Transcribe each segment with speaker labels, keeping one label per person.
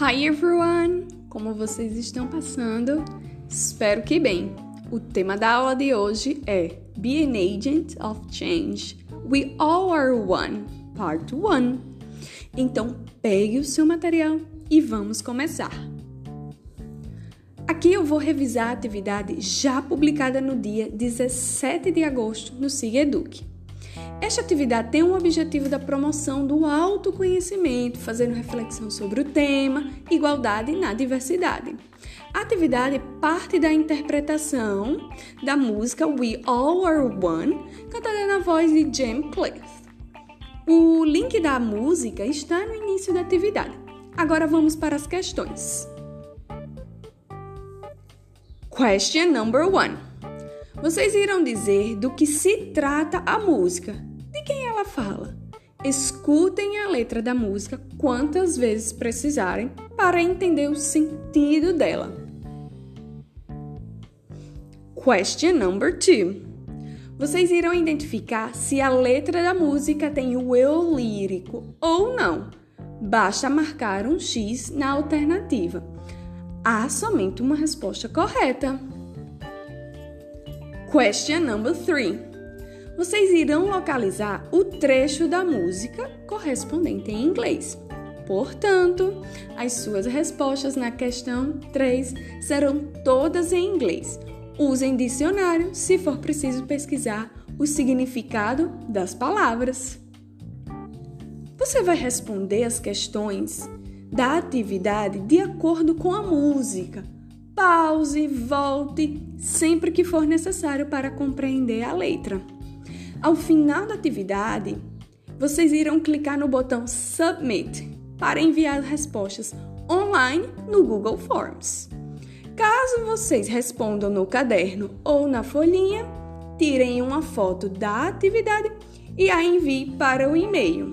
Speaker 1: Hi everyone! Como vocês estão passando? Espero que bem. O tema da aula de hoje é Be an Agent of Change. We all are one, part 1. Então, pegue o seu material e vamos começar. Aqui eu vou revisar a atividade já publicada no dia 17 de agosto no SIG Eduque. Esta atividade tem o objetivo da promoção do autoconhecimento, fazendo reflexão sobre o tema igualdade na diversidade. A atividade parte da interpretação da música We All Are One, cantada na voz de Jim Cliff. O link da música está no início da atividade. Agora vamos para as questões. Question number one. Vocês irão dizer do que se trata a música quem ela fala. Escutem a letra da música quantas vezes precisarem para entender o sentido dela. Question number two. Vocês irão identificar se a letra da música tem o eu lírico ou não. Basta marcar um X na alternativa. Há somente uma resposta correta. Question number three vocês irão localizar o trecho da música correspondente em inglês. Portanto, as suas respostas na questão 3 serão todas em inglês. Usem dicionário se for preciso pesquisar o significado das palavras. Você vai responder as questões da atividade de acordo com a música. Pause, volte sempre que for necessário para compreender a letra. Ao final da atividade, vocês irão clicar no botão Submit para enviar as respostas online no Google Forms. Caso vocês respondam no caderno ou na folhinha, tirem uma foto da atividade e a envie para o e-mail.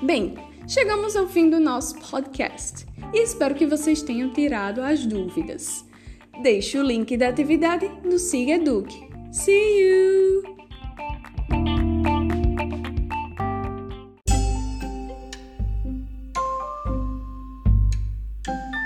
Speaker 1: Bem, chegamos ao fim do nosso podcast e espero que vocês tenham tirado as dúvidas. Deixe o link da atividade no Siga Eduque. See you! you